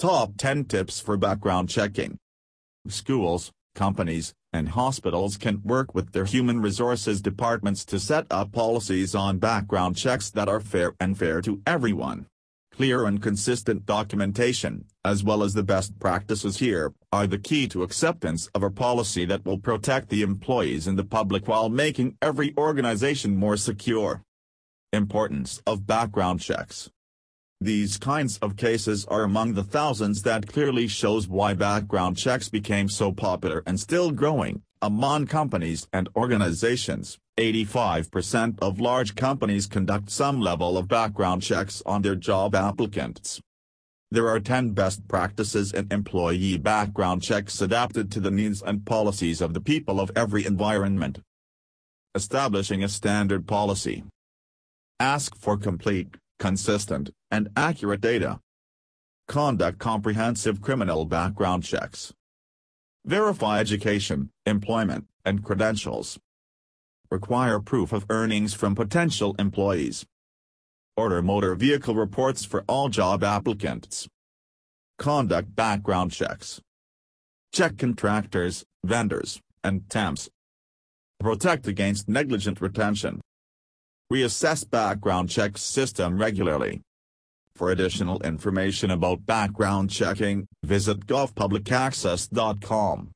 Top 10 Tips for Background Checking Schools, companies, and hospitals can work with their human resources departments to set up policies on background checks that are fair and fair to everyone. Clear and consistent documentation, as well as the best practices here, are the key to acceptance of a policy that will protect the employees and the public while making every organization more secure. Importance of background checks. These kinds of cases are among the thousands that clearly shows why background checks became so popular and still growing. Among companies and organizations, 85% of large companies conduct some level of background checks on their job applicants. There are 10 best practices in employee background checks adapted to the needs and policies of the people of every environment. Establishing a standard policy. Ask for complete, consistent, and accurate data. Conduct comprehensive criminal background checks. Verify education, employment, and credentials. Require proof of earnings from potential employees. Order motor vehicle reports for all job applicants. Conduct background checks. Check contractors, vendors, and temps. Protect against negligent retention. Reassess background checks system regularly. For additional information about background checking, visit govpublicaccess.com.